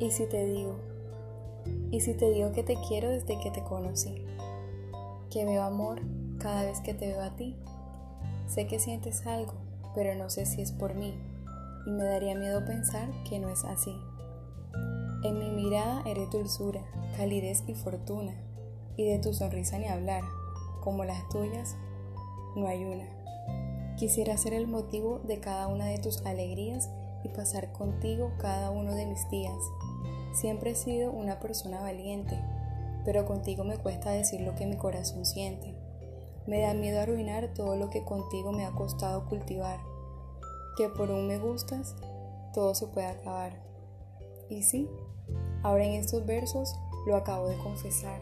¿Y si te digo? ¿Y si te digo que te quiero desde que te conocí? Que veo amor cada vez que te veo a ti. Sé que sientes algo, pero no sé si es por mí, y me daría miedo pensar que no es así. En mi mirada eres dulzura, calidez y fortuna, y de tu sonrisa ni hablar, como las tuyas, no hay una. Quisiera ser el motivo de cada una de tus alegrías y pasar contigo cada uno de mis días. Siempre he sido una persona valiente, pero contigo me cuesta decir lo que mi corazón siente. Me da miedo arruinar todo lo que contigo me ha costado cultivar. Que por un me gustas, todo se puede acabar. Y sí, ahora en estos versos lo acabo de confesar.